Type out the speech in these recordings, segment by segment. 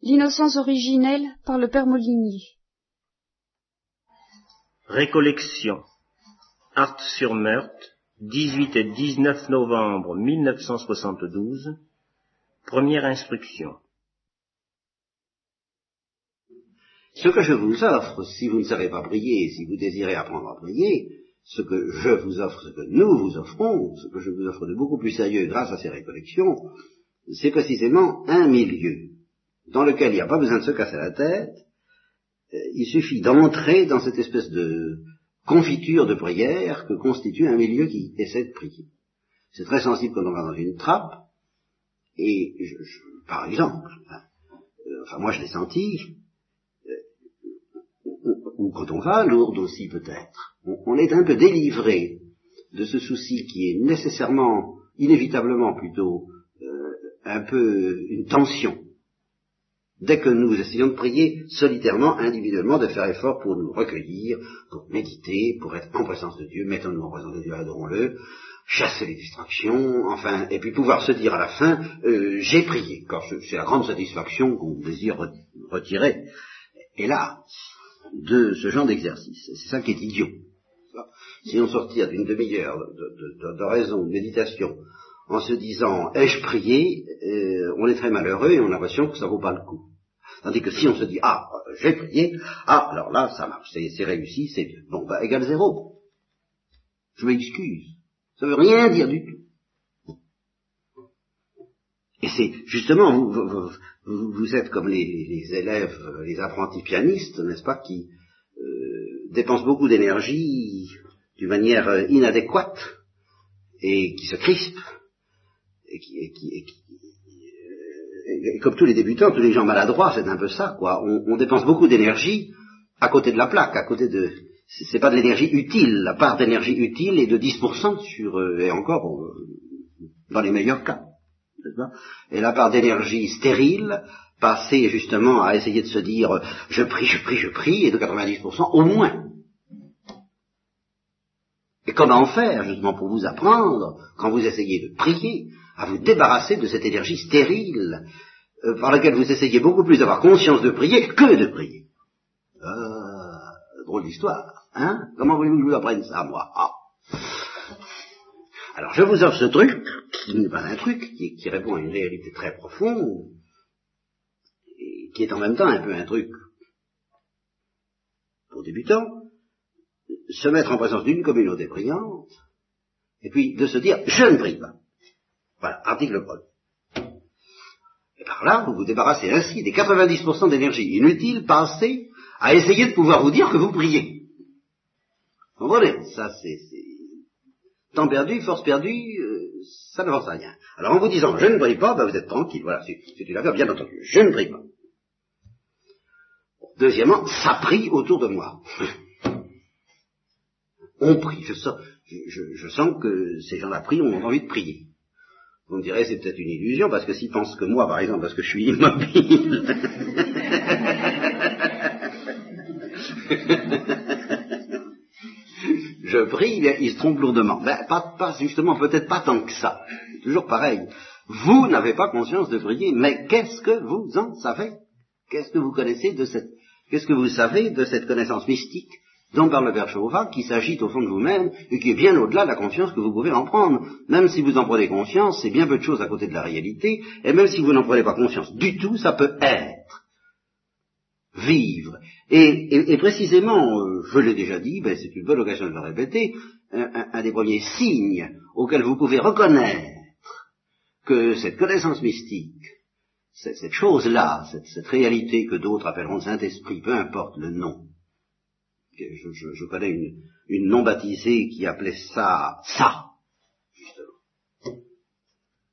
L'innocence originelle par le père Molinier. Récollection. Art-sur-Meurthe, 18 et 19 novembre 1972. Première instruction. Ce que je vous offre, si vous ne savez pas prier, si vous désirez apprendre à prier, ce que je vous offre, ce que nous vous offrons, ce que je vous offre de beaucoup plus sérieux grâce à ces récollections, c'est précisément un milieu dans lequel il n'y a pas besoin de se casser la tête, euh, il suffit d'entrer dans cette espèce de confiture de prière que constitue un milieu qui essaie de prier. C'est très sensible quand on va dans une trappe, et par exemple, hein, euh, enfin moi je l'ai senti, euh, ou, quand on va, lourde aussi peut-être, on, est un peu délivré de ce souci qui est nécessairement, inévitablement plutôt, un peu une tension Dès que nous essayons de prier solitairement, individuellement, de faire effort pour nous recueillir, pour méditer, pour être en présence de Dieu, mettons-nous en présence de Dieu, adorons-le, chasser les distractions, enfin, et puis pouvoir se dire à la fin, euh, j'ai prié, car c'est la grande satisfaction qu'on désire retirer, hélas, de ce genre d'exercice. C'est ça qui est idiot. Si on sortir d'une demi-heure de, raison, de méditation, en se disant ai-je prié, euh, on est très malheureux et on a l'impression que ça vaut pas le coup. Tandis que si on se dit, ah, j'ai prié, ah, alors là, ça marche, c'est réussi, c'est. Bon, bah, égal zéro. Je m'excuse. Ça veut rien dire du tout. Et c'est justement, vous, vous, êtes comme les, élèves, les apprentis pianistes, n'est-ce pas, qui euh, dépensent beaucoup d'énergie d'une manière euh, inadéquate et qui se crispent et qui, et qui, comme tous les débutants, tous les gens maladroits, c'est un peu ça, quoi. On, dépense beaucoup d'énergie à côté de la plaque, à côté de. C'est pas de l'énergie utile. La part d'énergie utile est de 10% sur, euh, et encore, euh, dans les meilleurs cas. Et la part d'énergie stérile, passée justement à essayer de se dire je prie, je prie, je prie, est de 90% au moins. Et comment faire justement pour vous apprendre, quand vous essayez de prier, à vous débarrasser de cette énergie stérile euh, par laquelle vous essayez beaucoup plus d'avoir conscience de prier que de prier. Ah, drôle d'histoire, hein? Comment voulez-vous que je vous apprenne ça, moi? Ah. Alors je vous offre ce truc, qui n'est pas un truc, qui, qui, répond à une réalité très profonde, et qui est en même temps un peu un truc pour débutants, se mettre en présence d'une communauté priante, et puis de se dire, je ne prie pas. Voilà, article 1 Et par là, vous vous débarrassez ainsi des 90% d'énergie inutile passée à essayer de pouvoir vous dire que vous priez. Vous comprenez? Ça, c'est... Temps perdu, force perdue, euh, ça ne à rien. Alors en vous disant je ne prie pas, ben, vous êtes tranquille, voilà, c'est une affaire bien entendu. Je ne prie pas. Deuxièmement, ça prie autour de moi. On prie, je sens, je sens que ces gens-là prient, ont envie de prier. Vous me direz, c'est peut-être une illusion, parce que s'ils pensent que moi, par exemple, parce que je suis immobile, je prie, ils se trompent lourdement. Ben, pas, pas, justement, peut-être pas tant que ça. Toujours pareil. Vous n'avez pas conscience de prier, mais qu'est-ce que vous en savez? Qu'est-ce que vous connaissez de cette, qu'est-ce que vous savez de cette connaissance mystique? Dont parle le Père Chauvat, qui s'agite au fond de vous-même et qui est bien au-delà de la conscience que vous pouvez en prendre. Même si vous en prenez conscience, c'est bien peu de choses à côté de la réalité, et même si vous n'en prenez pas conscience du tout, ça peut être, vivre. Et, précisément, euh, je l'ai déjà dit, ben, c'est une bonne occasion de le répéter, un, des premiers signes auxquels vous pouvez reconnaître que cette connaissance mystique, cette, chose-là, cette, cette réalité que d'autres appelleront Saint-Esprit, peu importe le nom, je, connais une, non baptisée qui appelait ça ça, justement.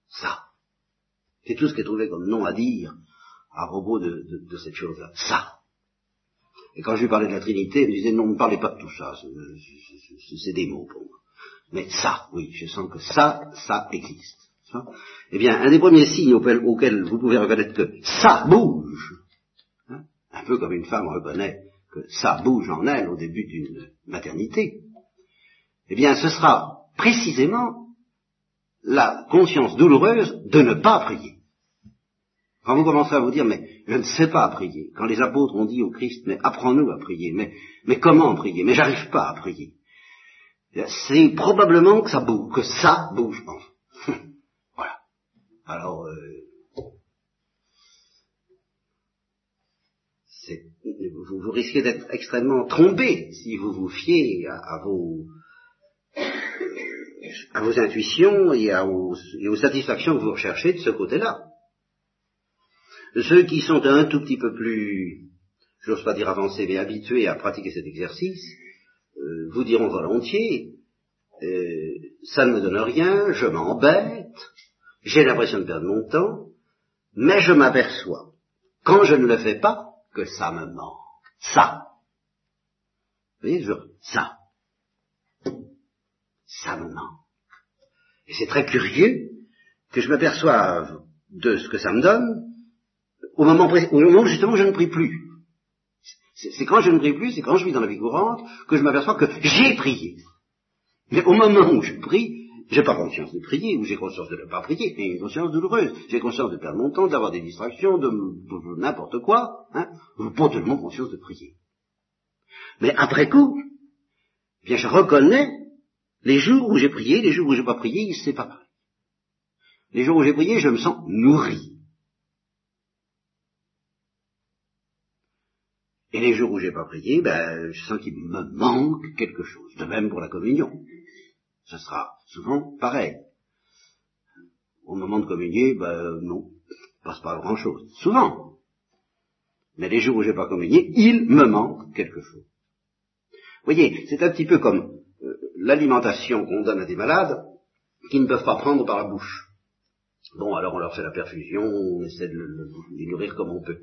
Ça. C'est tout ce qui est trouvé comme nom à dire à propos de, cette chose-là. Ça. Et quand je lui parlais de la Trinité, il me disait non, ne parlez pas de tout ça, c'est des mots pour moi. Mais ça, oui, je sens que ça, ça existe. Eh bien, un des premiers signes auxquels, vous pouvez reconnaître que ça bouge, hein, un peu comme une femme reconnaît ça bouge en elle au début d'une maternité, eh bien ce sera précisément la conscience douloureuse de ne pas prier. Quand vous commencerez à vous dire, mais je ne sais pas prier, quand les apôtres ont dit au Christ, mais apprends-nous à prier, mais, mais comment prier, mais j'arrive pas à prier, c'est probablement que ça bouge, que ça bouge. voilà. Alors, euh, vous, risquez d'être extrêmement trompé si vous vous fiez à, vos à vos intuitions et aux satisfactions que vous recherchez de ce côté-là. Ceux qui sont un tout petit peu plus, j'ose pas dire avancés, mais habitués à pratiquer cet exercice, euh, vous diront volontiers, euh, ça ne me donne rien, je m'embête, j'ai l'impression de perdre mon temps, mais je m'aperçois, quand je ne le fais pas, que ça me manque. Ça. Vous voyez, ça. Ça me manque. Et c'est très curieux que je m'aperçoive de ce que ça me donne au moment, au moment justement où je ne prie plus. C'est quand je ne prie plus, c'est quand je vis dans la vie courante, que je m'aperçois que j'ai prié. Mais au moment où je prie, j'ai pas conscience de prier, ou j'ai conscience de ne pas prier, mais une conscience douloureuse. J'ai conscience de perdre mon temps, d'avoir des distractions, de, n'importe quoi, hein, pas tellement conscience de prier. Mais après coup, eh bien je reconnais les jours où j'ai prié, les jours où j'ai pas prié, c'est pas pareil. Les jours où j'ai prié, je me sens nourri. Et les jours où j'ai pas prié, ben, je sens qu'il me manque quelque chose. De même pour la communion. Ce sera souvent pareil. Au moment de communier, ben, non, passe pas grand chose. Souvent. Mais les jours où j'ai pas communié, il me manque quelque chose. Voyez, c'est un petit peu comme euh, l'alimentation qu'on donne à des malades qui ne peuvent pas prendre par la bouche. Bon, alors on leur fait la perfusion, on essaie de, les nourrir comme on peut.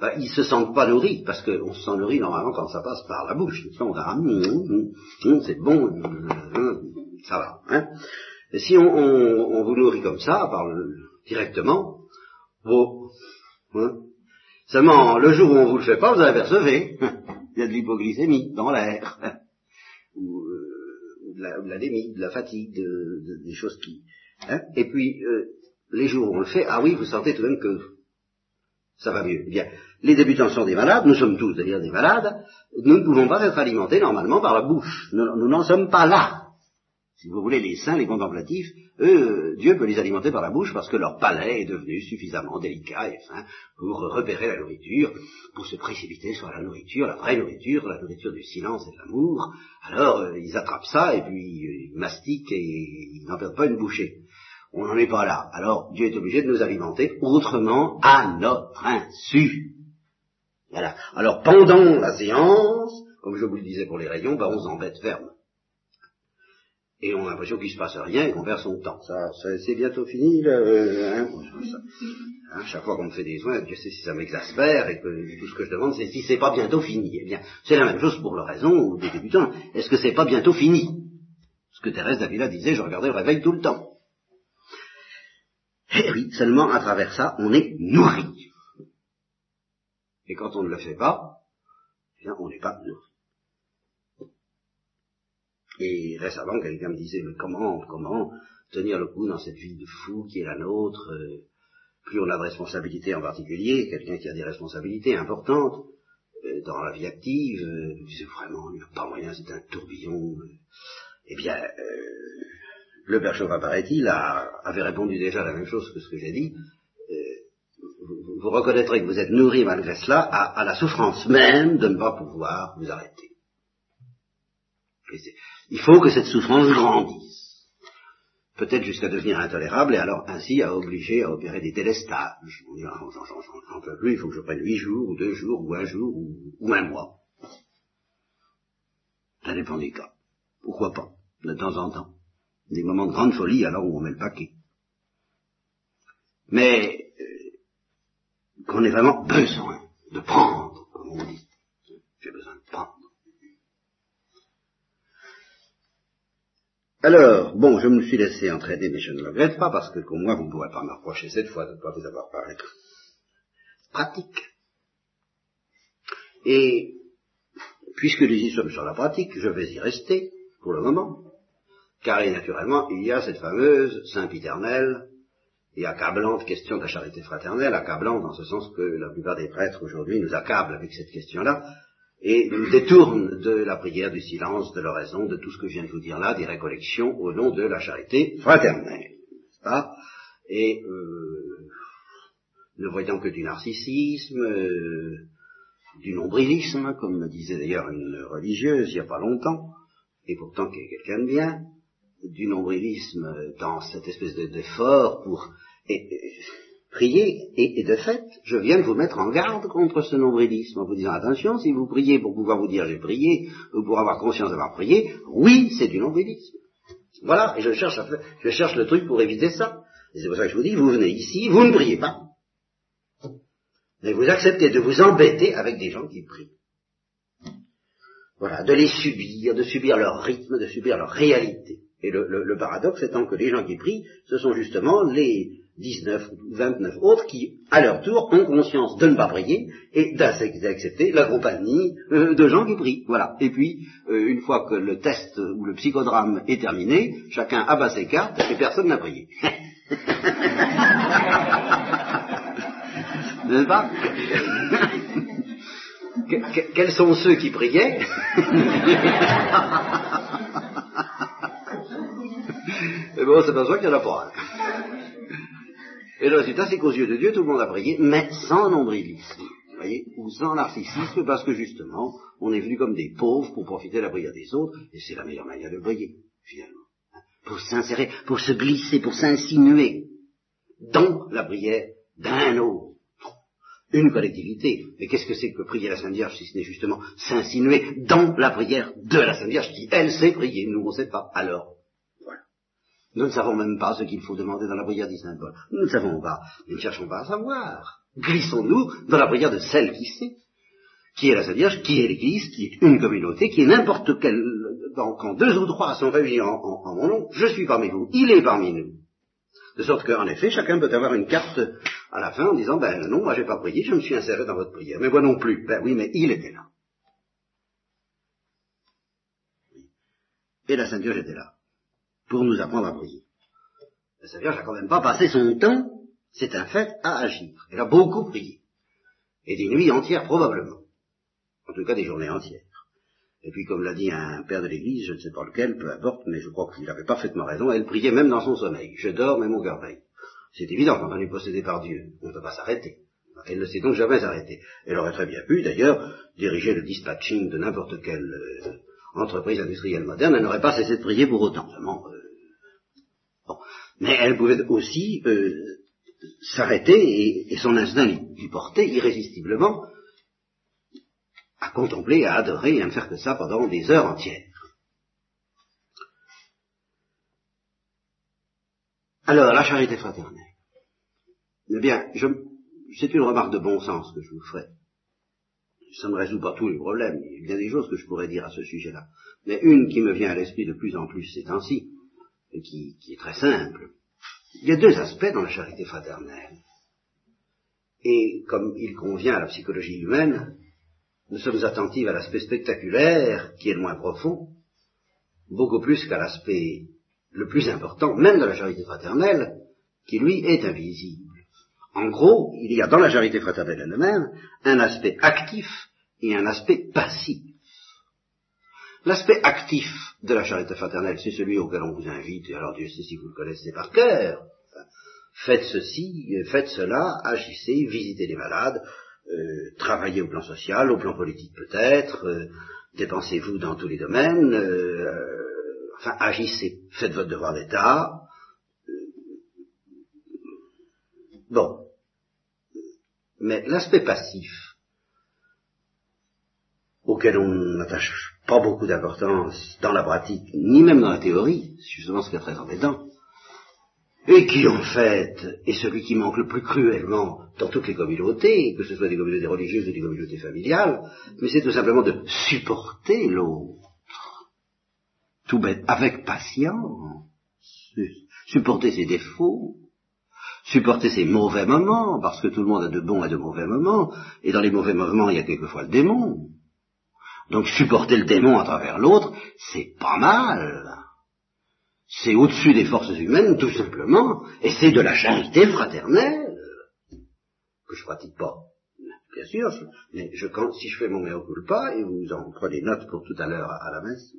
Ben, ils se sentent pas nourris, parce qu'on se sent nourri normalement quand ça passe par la bouche. On a, hum, hum, hum, c'est bon, ça va. Hein si on, vous nourrit comme ça, par directement, bon, hein seulement le jour où on vous le fait pas, vous apercevez, il y a de l'hypoglycémie dans l'air, ou, euh, de la, de la fatigue, des choses qui... Hein et puis, euh, les jours où on le fait, ah oui, vous sentez tout de même que ça va mieux. Bien, les débutants sont des malades, nous sommes tous d'ailleurs des malades, nous ne pouvons pas être alimentés normalement par la bouche. Nous n'en sommes pas là. Si vous voulez, les saints, les contemplatifs, eux, Dieu peut les alimenter par la bouche parce que leur palais est devenu suffisamment délicat et fin pour repérer la nourriture, pour se précipiter sur la nourriture, la vraie nourriture, la nourriture du silence et de l'amour. Alors, euh, ils attrapent ça et puis euh, ils mastiquent et ils n'en perdent pas une bouchée. On n'en est pas là. Alors Dieu est obligé de nous alimenter autrement à notre insu. Voilà. Alors pendant la séance, comme je vous le disais pour les rayons, ben, on s'embête ferme. Et on a l'impression qu'il ne se passe rien et qu'on perd son temps. Ça, c'est bientôt fini. Là, euh, hein, hein, chaque fois qu'on me fait des soins, Dieu sait si ça m'exaspère et que tout ce que je demande, c'est si c'est pas bientôt fini. Eh bien, c'est la même chose pour le raison des débutants. Est-ce que c'est pas bientôt fini? Ce que Thérèse d'Avila disait, je regardais le réveil tout le temps. Eh oui, seulement à travers ça, on est nourri. Et quand on ne le fait pas, eh bien, on n'est pas nourri. Et récemment, quelqu'un me disait, mais comment, comment tenir le coup dans cette vie de fou qui est la nôtre euh, Plus on a de responsabilités en particulier, quelqu'un qui a des responsabilités importantes euh, dans la vie active, euh, vraiment, il n'y a pas moyen, c'est un tourbillon. eh bien, le père Chauvin, paraît-il, avait répondu déjà la même chose que ce que j'ai dit. Euh, vous, reconnaîtrez que vous êtes nourri malgré cela à, la souffrance même de ne pas pouvoir vous arrêter. Il faut que cette souffrance grandisse, peut-être jusqu'à devenir intolérable, et alors ainsi à obliger à opérer des délestages. On dira, j'en peux plus, il faut que je prenne huit jours, ou deux jours, ou un jour, ou un mois. Ça dépend des cas. Pourquoi pas, de temps en temps des moments de grande folie alors où on met le paquet. Mais euh, qu'on ait vraiment besoin de prendre, comme on dit. J'ai besoin de prendre. Alors, bon, je me suis laissé entraîner, mais je ne le regrette pas, parce que comme moi, vous ne pourrez pas me cette fois de ne pas vous avoir parlé pratique. Et puisque nous y sommes sur la pratique, je vais y rester pour le moment car naturellement, il y a cette fameuse Saint-Piternelle et accablante question de la charité fraternelle, accablante dans ce sens que la plupart des prêtres aujourd'hui nous accablent avec cette question-là, et nous détournent de la prière, du silence, de l'oraison, de tout ce que je viens de vous dire là, des récollections au nom de la charité fraternelle. Pas? Et euh, ne voyant que du narcissisme, euh, du nombrilisme, comme me disait d'ailleurs une religieuse il n'y a pas longtemps, et pourtant qui est quelqu'un de bien, du nombrilisme dans cette espèce d'effort pour de fait, je viens de vous mettre en garde contre ce nombrilisme, en vous disant attention, si vous priez pour pouvoir vous dire j'ai prié, ou pour avoir conscience d'avoir prié, oui, c'est du nombrilisme. Voilà, et je cherche, je cherche le truc pour éviter ça. Et c'est pour ça que je vous dis, vous venez ici, vous ne priez pas. Mais vous acceptez de vous embêter avec des gens qui prient. Voilà, de les subir, de subir leur rythme, de subir leur réalité. Et le, paradoxe étant que les gens qui prient, ce sont justement les 19 ou 29 autres qui, à leur tour, ont conscience de ne pas prier et d'accepter la compagnie euh, de gens qui prient. Voilà. Et puis, euh, une fois que le test ou le psychodrame est terminé, chacun abat ses cartes et personne n'a prié. N'est-ce pas? Quels sont ceux qui priaient Et bon, on s'aperçoit qu'il n'y en a pas. Et le résultat, c'est qu'aux yeux de Dieu, tout le monde a prié, mais sans nombrilisme. Vous voyez, ou sans narcissisme, parce que justement, on est venu comme des pauvres pour profiter de la prière des autres, et c'est la meilleure manière de prier, finalement. Pour s'insérer, pour se glisser, pour s'insinuer dans la prière d'un autre. Une collectivité. Mais qu'est-ce que c'est que prier la Sainte Vierge si ce n'est justement s'insinuer dans la prière de la Sainte Vierge qui, elle, sait prier. Nous, on sait pas. Alors, nous ne savons même pas ce qu'il faut demander dans la prière du Saint Paul. Nous ne savons pas. Nous ne cherchons pas à savoir. Glissons-nous dans la prière de celle qui sait, qui est la Sainte Vierge, qui est l'Église, qui est une communauté, qui est n'importe quelle... quand deux ou trois sont réunis en, mon nom, je suis parmi vous, il est parmi nous. De sorte qu'en effet, chacun peut avoir une carte à la fin en disant, ben non, moi j'ai pas prié, je me suis inséré dans votre prière. Mais moi non plus. Ben oui, mais il était là. Et la Sainte Vierge était là pour nous apprendre à prier. Sainte Vierge n'a quand même pas passé son temps, c'est un fait, à agir. Elle a beaucoup prié. Et des nuits entières probablement. En tout cas des journées entières. Et puis comme l'a dit un père de l'église, je ne sais pas lequel, peu importe, mais je crois qu'il avait parfaitement raison, elle priait même dans son sommeil. Je dors, mais mon cœur veille. C'est évident quand on est possédé par Dieu, on ne peut pas s'arrêter. Elle ne s'est donc jamais arrêtée. Elle aurait très bien pu, d'ailleurs, diriger le dispatching de n'importe quelle euh, entreprise industrielle moderne, elle n'aurait pas cessé de prier pour autant. Euh, mais elle pouvait aussi euh, s'arrêter et, son instinct lui portait irrésistiblement à contempler, à adorer et à ne faire que ça pendant des heures entières. Alors, la charité fraternelle. Eh bien, c'est une remarque de bon sens que je vous ferai. Ça ne résout pas tous les problèmes, il y a bien des choses que je pourrais dire à ce sujet-là. Mais une qui me vient à l'esprit de plus en plus ces temps-ci, qui, est très simple. Il y a deux aspects dans la charité fraternelle. Et comme il convient à la psychologie humaine, nous sommes attentifs à l'aspect spectaculaire, qui est le moins profond, beaucoup plus qu'à l'aspect le plus important, même de la charité fraternelle, qui lui est invisible. En gros, il y a dans la charité fraternelle elle-même un aspect actif et un aspect passif. L'aspect actif de la charité fraternelle, c'est celui auquel on vous invite, et alors Dieu sait si vous le connaissez par cœur. Faites ceci, faites cela, agissez, visitez les malades, euh, travaillez au plan social, au plan politique peut-être, euh, dépensez-vous dans tous les domaines, euh, enfin agissez, faites votre devoir d'État. bon. Mais l'aspect passif, auquel on n'attache pas beaucoup d'importance dans la pratique, ni même dans la théorie, c'est justement ce qui est très embêtant, et qui en fait est celui qui manque le plus cruellement dans toutes les communautés, que ce soit des communautés religieuses ou des communautés familiales, mais c'est tout simplement de supporter l'autre, tout bête, avec patience, supporter ses défauts, supporter ses mauvais moments, parce que tout le monde a de bons et de mauvais moments, et dans les mauvais moments, il y a quelquefois le démon. Donc supporter le démon à travers l'autre, c'est pas mal. c'est au-dessus des forces humaines, tout simplement, et c'est de la charité fraternelle que je pratique pas? Bien sûr, mais je, quand, si je fais mon mea culpa, et vous en prenez note pour tout à l'heure à, la messe,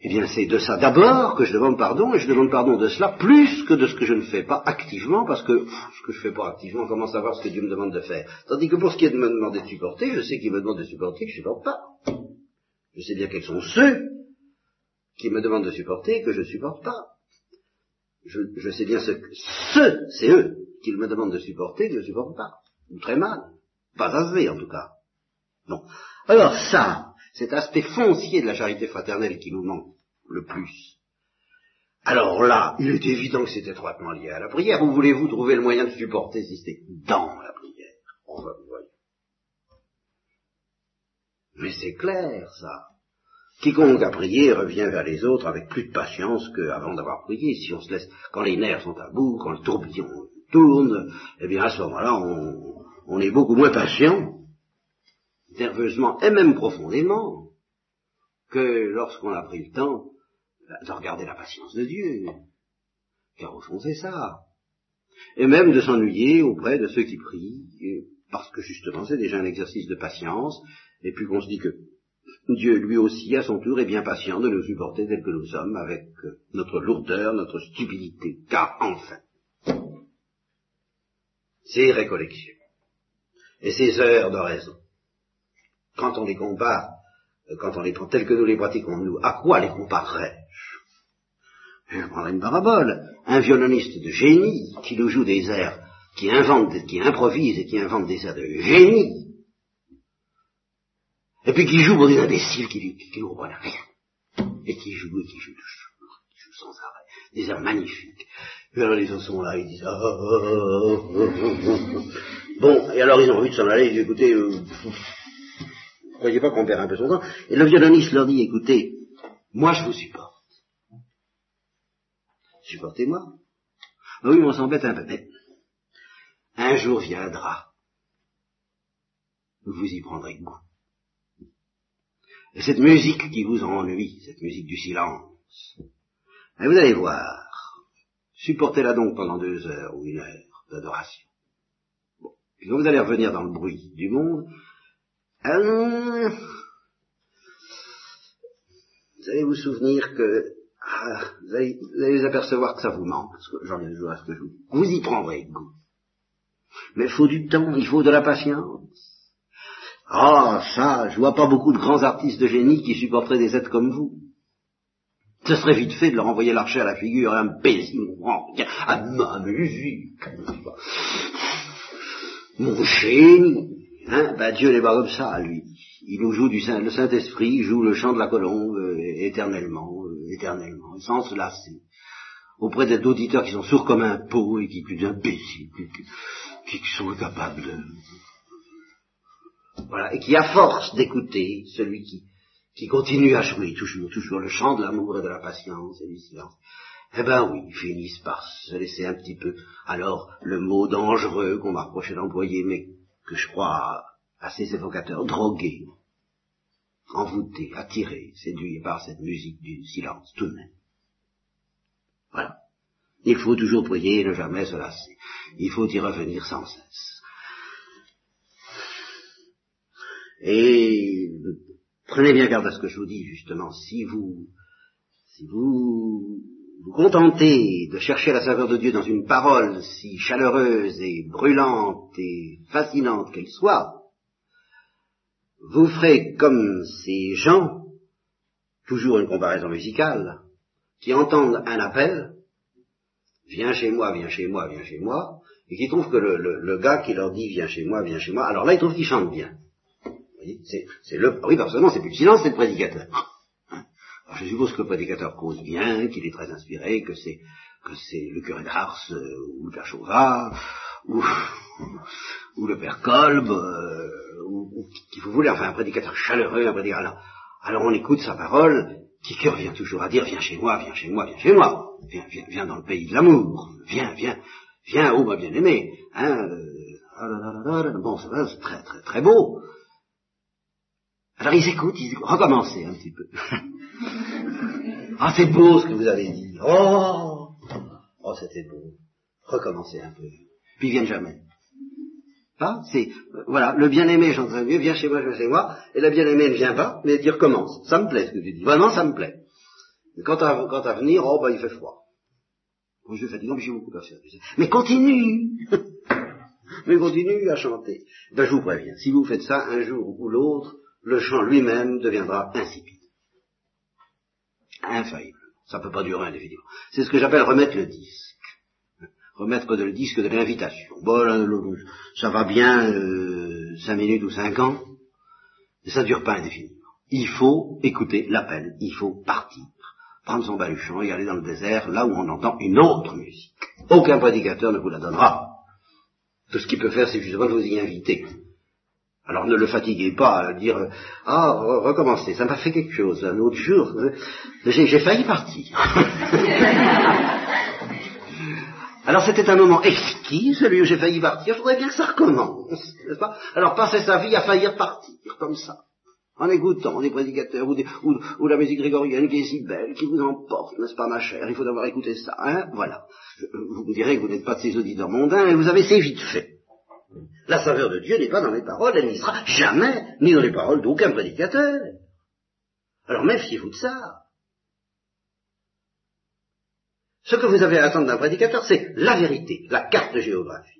eh bien c'est de ça d'abord que je demande pardon, et je demande pardon de cela plus que de ce que je ne fais pas activement, parce que ce que je fais pas activement, comment savoir ce que Dieu me demande de faire Tandis que pour ce qui est de me demander de supporter, je sais qu'il me demande de supporter que je ne supporte pas. Je sais bien quels sont ceux qui me demandent de supporter que je ne supporte pas. Je, sais bien ce que ceux, c'est eux, qui me demandent de supporter que je ne supporte pas. Ou très mal. Pas assez, en tout cas. Bon. Alors ça, cet aspect foncier de la charité fraternelle qui nous manque le plus. Alors là, il est évident que c'est étroitement lié à la prière. Où voulez-vous trouver le moyen de supporter si c'est dans la prière? On va voir. Mais c'est clair, ça. Quiconque a prié revient vers les autres avec plus de patience qu'avant d'avoir prié. Si on se laisse, quand les nerfs sont à bout, quand le tourbillon tourne, eh bien à ce moment-là, on est beaucoup moins patient, nerveusement et même profondément, que lorsqu'on a pris le temps de regarder la patience de Dieu. Car au fond, c'est ça. Et même de s'ennuyer auprès de ceux qui prient, parce que justement, c'est déjà un exercice de patience, et puis qu'on se dit que Dieu, lui aussi, à son tour, est bien patient de nous supporter tels que nous sommes, avec notre lourdeur, notre stupidité, car enfin, ces récollections et ces heures de raison, quand on les compare, quand on les prend telles que nous les pratiquons, nous, à quoi les comparerais-je? Je prendrai une parabole. Un violoniste de génie qui nous joue des airs, qui invente, qui improvise et qui invente des airs de génie, et puis qui joue pour des imbéciles qui, qui, qui comprennent rien, et qui joue et qui joue, qui joue sans arrêt, des airs magnifiques. Et alors les autres sont là, ils disent ah, ah, ah, Bon, et alors ils ont envie de s'en aller, ils disent écoutez, euh, croyez pas qu'on perd un peu son temps. Et le violoniste leur dit écoutez, moi je vous supporte. Supportez-moi. oui, mais on s'embête un peu, mais un jour viendra, vous y prendrez goût. Et cette musique qui vous ennuie, cette musique du silence, et vous allez voir, supportez-la donc pendant deux heures ou une heure d'adoration. Bon. Quand vous allez revenir dans le bruit du monde, euh, vous allez vous souvenir que ah, vous, allez, vous, apercevoir que ça vous manque, parce que j'en ai toujours à ce que je vous. Vous y prendrez goût. Mais il faut du temps, il faut de la patience. Ah, ça, je vois pas beaucoup de grands artistes de génie qui supporteraient des êtres comme vous. Ce serait vite fait de leur envoyer l'archer à la figure, un baiser, à ma musique. Mon génie. Hein, ben Dieu n'est pas comme ça, lui. Il nous joue du Saint, le Saint-Esprit, joue le chant de la colombe euh, éternellement, euh, éternellement, sans se lasser. Auprès d'auditeurs qui sont sourds comme un pot et qui plus d'imbéciles, qui, qui sont incapables de, voilà, et qui, à force d'écouter celui qui, qui continue à jouer toujours, toujours le chant de l'amour et de la patience et du silence, eh ben oui, ils finissent par se laisser un petit peu. Alors, le mot dangereux qu'on m'a reproché d'employer, mais que je crois assez évocateur, drogué, envoûté, attiré, séduit par cette musique du silence, tout de même. Voilà. Il faut toujours prier et ne jamais se lasser. Il faut y revenir sans cesse. Et prenez bien garde à ce que je vous dis, justement. Si vous, si vous vous contentez de chercher la saveur de Dieu dans une parole si chaleureuse et brûlante et fascinante qu'elle soit, vous ferez comme ces gens, toujours une comparaison musicale, qui entendent un appel, viens chez moi, viens chez moi, viens chez moi, et qui trouvent que le, gars qui leur dit viens chez moi, viens chez moi, alors là ils trouvent qu'il chante bien. C'est le, oui, forcément, c'est plus le silence, c'est le prédicateur. Je suppose que le prédicateur cause bien, qu'il est très inspiré, que c'est que c'est le curé d'Ars, euh, ou le père Chauvat, ou, ou le père Kolb, euh, ou, qui vous voulez, enfin un prédicateur chaleureux, un prédicateur. Alors, alors on écoute sa parole, qui cœur vient toujours à dire, viens chez moi, viens chez moi, viens chez moi, viens, viens, viens dans le pays de l'amour, viens, viens, viens, oh ma bien-aimé, hein, euh, bon, c'est très, très, très beau, alors ils écoutent, ils écoutent. Recommencez un petit peu. Ah, c'est beau ce que vous avez dit. Oh, oh, c'était beau. Recommencez un peu. Puis ils viennent jamais. Hein c'est euh, voilà, le bien-aimé, j'entends mieux, viens chez moi, je viens chez moi, et la bien-aimée ne vient pas, mais tu recommences. Ça me plaît ce que tu dis. Vraiment, ça me plaît. Mais quant à, quant à venir, oh ben il fait froid. Bon, je suis mais j'ai beaucoup à faire. Mais continue Mais continue à chanter. Ben je vous préviens, si vous faites ça un jour ou l'autre, le chant lui-même deviendra insipide. Infaillible. Ça ne peut pas durer indéfiniment. C'est ce que j'appelle remettre le disque remettre le disque de l'invitation. Bon, ça va bien euh, cinq minutes ou cinq ans, mais ça ne dure pas indéfiniment. Il faut écouter l'appel, il faut partir, prendre son baluchon et aller dans le désert, là où on entend une autre musique. Aucun prédicateur ne vous la donnera. Tout ce qu'il peut faire, c'est justement de vous y inviter. Alors ne le fatiguez pas à dire Ah, recommencez, ça m'a fait quelque chose. Un autre jour, j'ai failli partir. Alors c'était un moment exquis, celui où j'ai failli partir, je voudrais bien que ça recommence, n'est-ce pas? Alors passer sa vie à faillir partir, comme ça, en écoutant des prédicateurs ou, la musique grégorienne qui est si belle, qui vous emporte, n'est-ce pas ma chère? Il faut d'avoir écouté ça, hein? Voilà. vous me direz que vous n'êtes pas de ces auditeurs mondains, et vous avez c'est vite fait. La saveur de Dieu n'est pas dans les paroles, elle n'y sera jamais, ni dans les paroles d'aucun prédicateur. Alors méfiez-vous de ça. Ce que vous avez à attendre d'un prédicateur, c'est la vérité, la carte de géographie.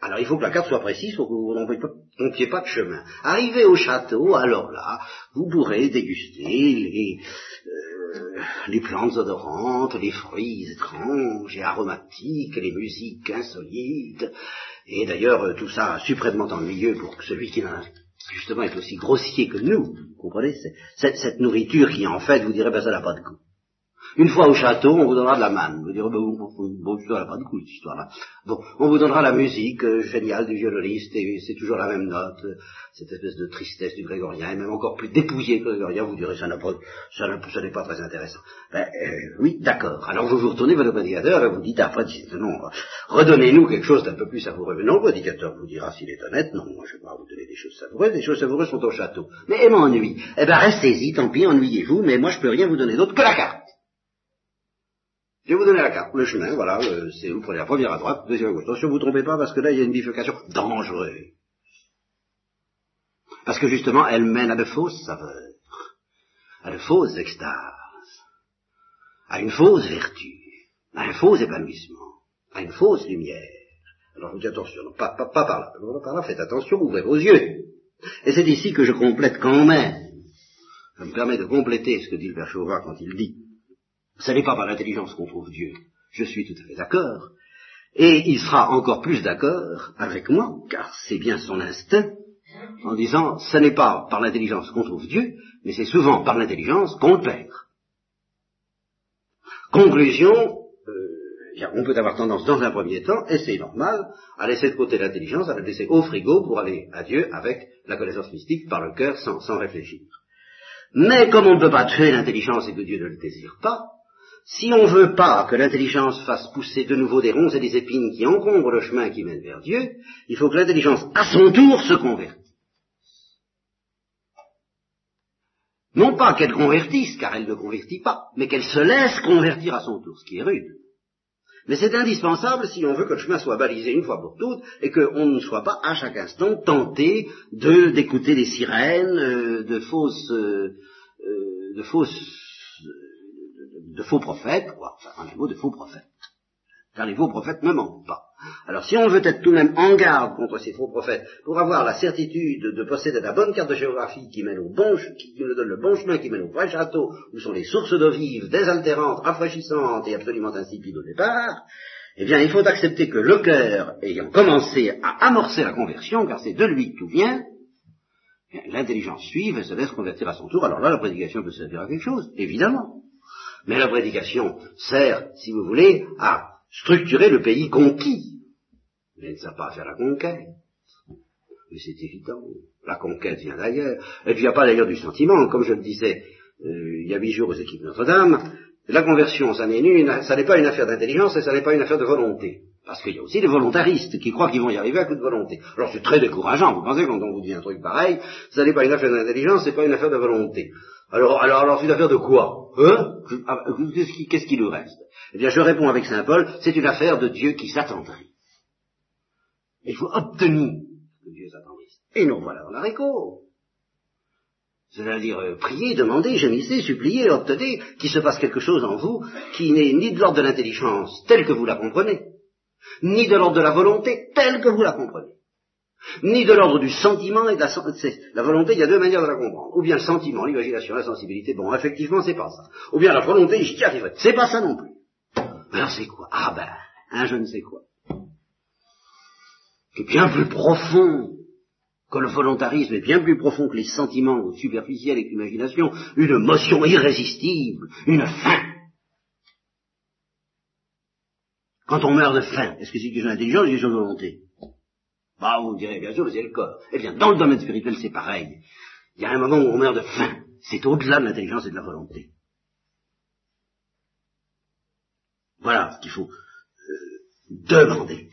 Alors il faut que la carte soit précise pour que vous n'envoyiez pas de chemin. Arrivé au château, alors là, vous pourrez déguster les, euh, les plantes odorantes, les fruits étranges et aromatiques, les musiques insolites, et d'ailleurs tout ça suprêmement ennuyeux pour celui qui n'a justement est aussi grossier que nous, vous comprenez, cette, cette, nourriture qui en fait vous dirait ben ça n'a pas de goût. Une fois au château, on vous donnera de la manne. Vous direz, bon, bon, ça n'a pas de coup, cette histoire-là. Bon, on vous donnera la musique euh, géniale du violoniste, et c'est toujours la même note, euh, cette espèce de tristesse du grégorien, et même encore plus dépouillé que grégorien, vous direz, ça n'a pas, ça n'est pas très intéressant. Ben, euh, oui, d'accord. Alors vous vous retournez vers le prédicateur, et vous dites, après, non, redonnez-nous quelque chose d'un peu plus savoureux. Mais non, le prédicateur vous dira, s'il est honnête, non, moi je vais pas vous donner des choses savoureuses, les choses savoureuses sont au château. Mais elle m'ennuie. Eh ben, restez-y, tant pis, ennuyez-vous, mais moi je peux rien vous donner d'autre que la carte. Je vais vous donner la carte, le chemin, voilà, euh, c'est vous prenez la première à droite, deuxième à gauche. Attention, vous ne trompez pas parce que là, il y a une bifurcation dangereuse. Parce que justement, elle mène à de fausses saveurs, à de fausses extases, à une fausse vertu, à un faux épanouissement, à une fausse lumière. Alors je vous dis attention, pas, pas, pas par là, pas par là, faites attention, ouvrez vos yeux. Et c'est ici que je complète quand même. Ça me permet de compléter ce que dit le Père Chauvin quand il dit ce n'est pas par l'intelligence qu'on trouve Dieu. Je suis tout à fait d'accord. Et il sera encore plus d'accord avec moi, car c'est bien son instinct, en disant, ce n'est pas par l'intelligence qu'on trouve Dieu, mais c'est souvent par l'intelligence qu'on le perd. Conclusion, euh, on peut avoir tendance dans un premier temps, et c'est normal, à laisser de côté l'intelligence, à la laisser au frigo pour aller à Dieu avec la connaissance mystique par le cœur sans, sans réfléchir. Mais comme on ne peut pas tuer l'intelligence et que Dieu ne le désire pas, si on ne veut pas que l'intelligence fasse pousser de nouveau des ronces et des épines qui encombrent le chemin qui mène vers Dieu, il faut que l'intelligence, à son tour, se convertisse. Non pas qu'elle convertisse, car elle ne convertit pas, mais qu'elle se laisse convertir à son tour, ce qui est rude. Mais c'est indispensable si on veut que le chemin soit balisé une fois pour toutes et qu'on ne soit pas à chaque instant tenté de d'écouter des sirènes, euh, de fausses, euh, euh, de fausses de faux prophètes, enfin en un mot de faux prophètes. Car les faux prophètes ne mentent pas. Alors si on veut être tout de même en garde contre ces faux prophètes, pour avoir la certitude de posséder la bonne carte de géographie qui mène au bon, qui nous donne le bon chemin, qui mène au vrai château, où sont les sources d'eau vive, désaltérantes, rafraîchissantes et absolument insipides au départ, eh bien il faut accepter que le cœur, ayant commencé à amorcer la conversion, car c'est de lui que tout vient, l'intelligence suive et se laisse convertir à son tour. Alors là, la prédication peut servir à quelque chose, évidemment. Mais la prédication sert, si vous voulez, à structurer le pays conquis. Mais ne sert pas à faire la conquête. Mais c'est évident. La conquête vient d'ailleurs. Et puis il n'y a pas d'ailleurs du sentiment. Comme je le disais euh, il y a huit jours aux équipes Notre-Dame, la conversion, ça n'est pas une affaire d'intelligence et ça n'est pas une affaire de volonté. Parce qu'il y a aussi des volontaristes qui croient qu'ils vont y arriver à coup de volonté. Alors c'est très décourageant. Vous pensez quand on vous dit un truc pareil, ça n'est pas une affaire d'intelligence, c'est pas une affaire de volonté. Alors, alors, alors, c'est une affaire de quoi? Hein? Qu'est-ce qui, nous reste? Eh bien, je réponds avec Saint Paul, c'est une affaire de Dieu qui s'attendrit. Il faut obtenir que Dieu s'attendrisse. Et nous voilà dans la réco. C'est-à-dire euh, prier, demander, gémissez, supplier, obtenez qu'il se passe quelque chose en vous qui n'est ni de l'ordre de l'intelligence telle que vous la comprenez, ni de l'ordre de la volonté telle que vous la comprenez, ni de l'ordre du sentiment et de la, la volonté, il y a deux manières de la comprendre. Ou bien le sentiment, l'imagination, la sensibilité, bon, effectivement, c'est pas ça. Ou bien la volonté, j'y arriverai. C'est pas ça non plus. Alors c'est quoi? Ah ben, un je ne sais quoi. Qui est bien plus profond que le volontarisme est bien plus profond que les sentiments superficiels et que l'imagination, une motion irrésistible, une faim. Quand on meurt de faim, est-ce que c'est une chose d'intelligence ou une question de volonté? Bah, vous me direz, bien sûr, c'est le corps. Eh bien, dans le domaine spirituel, c'est pareil. Il y a un moment où on meurt de faim. C'est au-delà de l'intelligence et de la volonté. Voilà ce qu'il faut euh, demander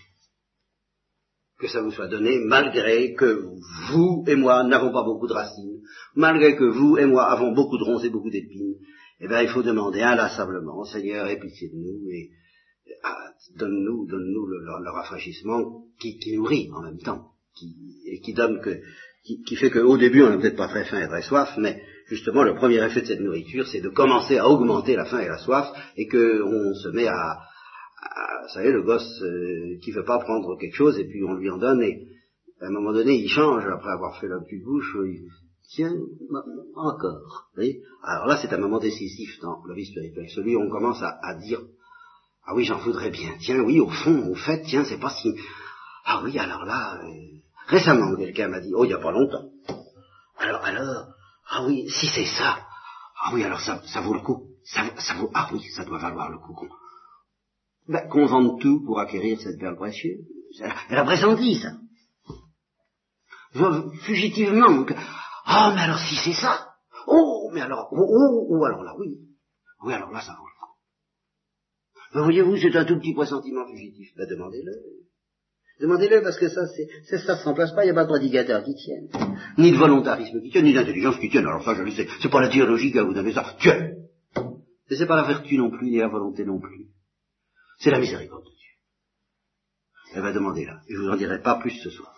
que ça vous soit donné, malgré que vous et moi n'avons pas beaucoup de racines, malgré que vous et moi avons beaucoup de ronces et beaucoup d'épines, eh bien, il faut demander inlassablement, Seigneur, aie pitié de nous et ah, donne-nous, donne-nous le, rafraîchissement qui, nourrit en même temps, qui, et qui donne que, qui, fait qu'au début on n'a peut-être pas très faim et très soif, mais justement le premier effet de cette nourriture, c'est de commencer à augmenter la faim et la soif, et qu'on se met à, vous savez, le gosse euh, qui veut pas prendre quelque chose et puis on lui en donne et à un moment donné il change après avoir fait la petite bouche, il tiens, encore. Vous voyez? Alors là c'est un moment décisif dans la vie spirituelle, celui où on commence à, dire ah oui j'en voudrais bien, tiens oui au fond, au fait, tiens c'est pas si ah oui alors là euh, récemment quelqu'un m'a dit oh il y a pas longtemps. Alors alors ah oui si c'est ça ah oui alors ça, ça vaut le coup ça, ça vaut ah oui ça doit valoir le coup ben, qu'on vende tout pour acquérir cette perle précieuse. Elle a pressenti ça. Fugitivement. Ah, mais alors si c'est ça. Oh, mais alors, oh, oh, oh, alors là, oui. Oui, alors là, ça vaut. Ben, voyez-vous, c'est un tout petit pressentiment fugitif? Ben, demandez-le. Demandez-le parce que ça, c'est, ça, se remplace pas, il n'y a pas de prédicateur qui tienne. Ni de volontarisme qui tienne, ni d'intelligence qui tienne. Alors ça, je le sais. C'est pas la théologie qui vous donner ça. Tiens. Et c'est pas la vertu non plus, ni la volonté non plus. C'est la miséricorde de Dieu. Elle va demander là. Je vous en dirai pas plus ce soir.